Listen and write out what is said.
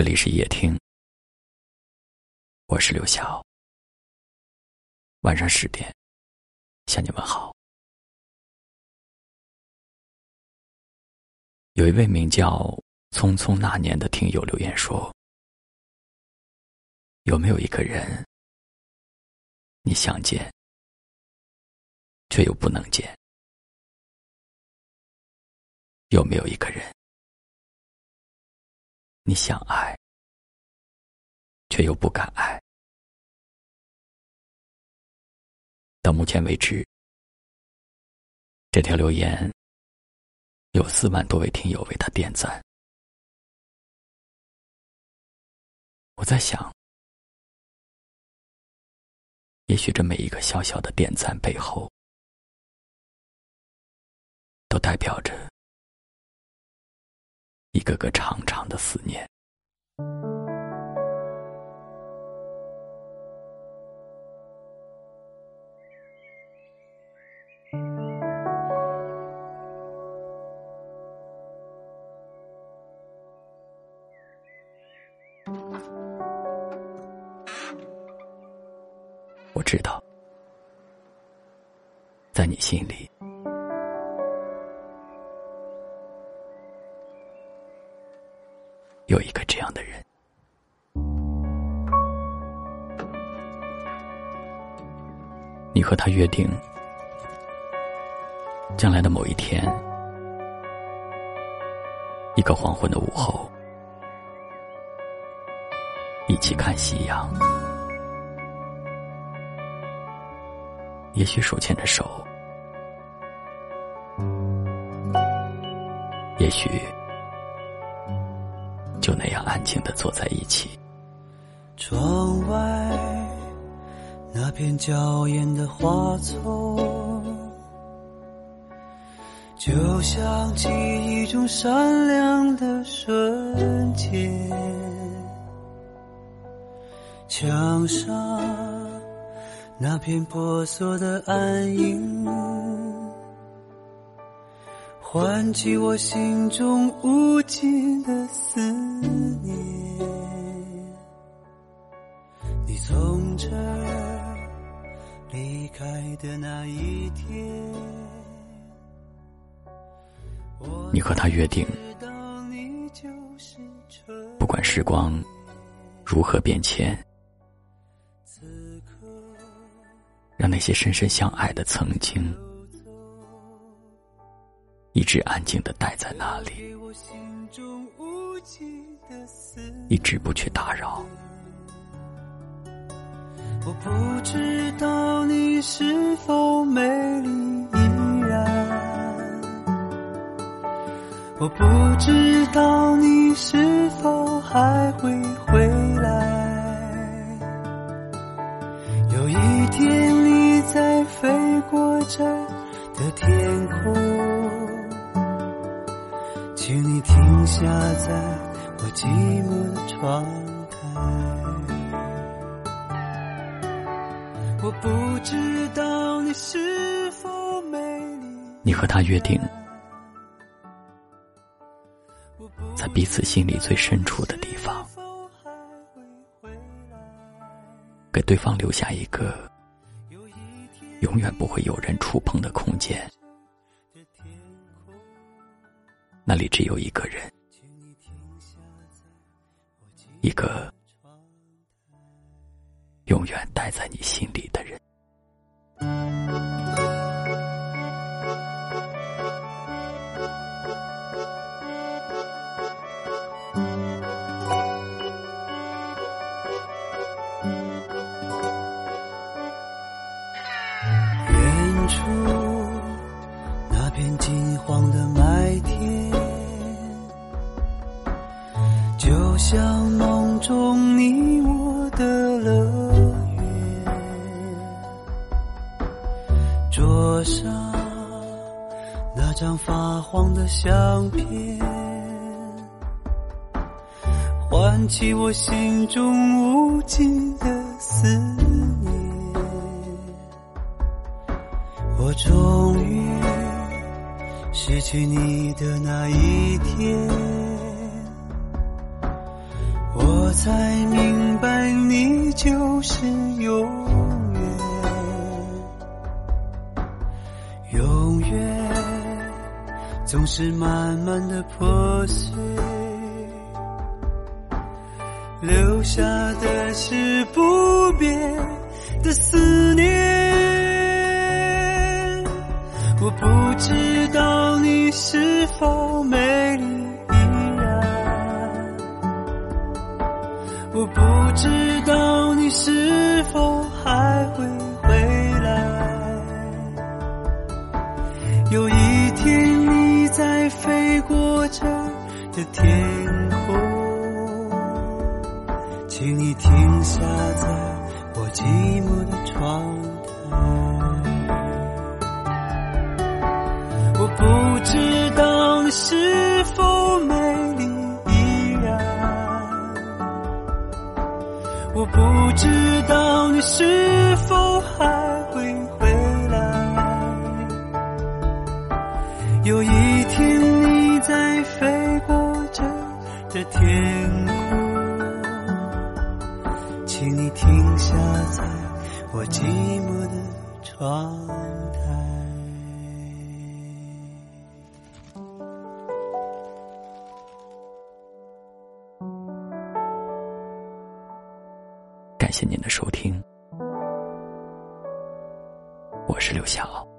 这里是夜听，我是刘晓。晚上十点，向你们好。有一位名叫“匆匆那年”的听友留言说：“有没有一个人，你想见，却又不能见？有没有一个人？”你想爱，却又不敢爱。到目前为止，这条留言有四万多位听友为他点赞。我在想，也许这每一个小小的点赞背后，都代表着。一个个长长的思念。我知道，在你心里。有一个这样的人，你和他约定，将来的某一天，一个黄昏的午后，一起看夕阳，也许手牵着手，也许。就那样安静的坐在一起。窗外那片娇艳的花丛，就像记忆中闪亮的瞬间。墙上那片婆娑的暗影。唤起我心中无尽的思你从这离开的那一天，你和他约定，不管时光如何变迁，让那些深深相爱的曾经。一直安静的待在那里，一直不去打扰。我不知道你是否美丽依然，我不知道你是否还会回来。有一天你在飞过这的天空。请你停下，在我寂寞的窗台。我不知道你是否美丽。你和他约定，在彼此心里最深处的地方，给对方留下一个永远不会有人触碰的空间。那里只有一个人，一个永远待在你心里就像梦中你我的乐园，桌上那张发黄的相片，唤起我心中无尽的思念。我终于失去你的那一天。我才明白你就是永远，永远总是慢慢的破碎，留下的是不变的思念。我不知道你是否美丽我不知道你是否还会回来。有一天你在飞过这的天空，请你停下在我寂寞的窗台。我不知道你是否我不知道你是否还会回来。有一天你在飞过这的天空，请你停下在我寂寞的窗台。感谢您的收听，我是刘晓。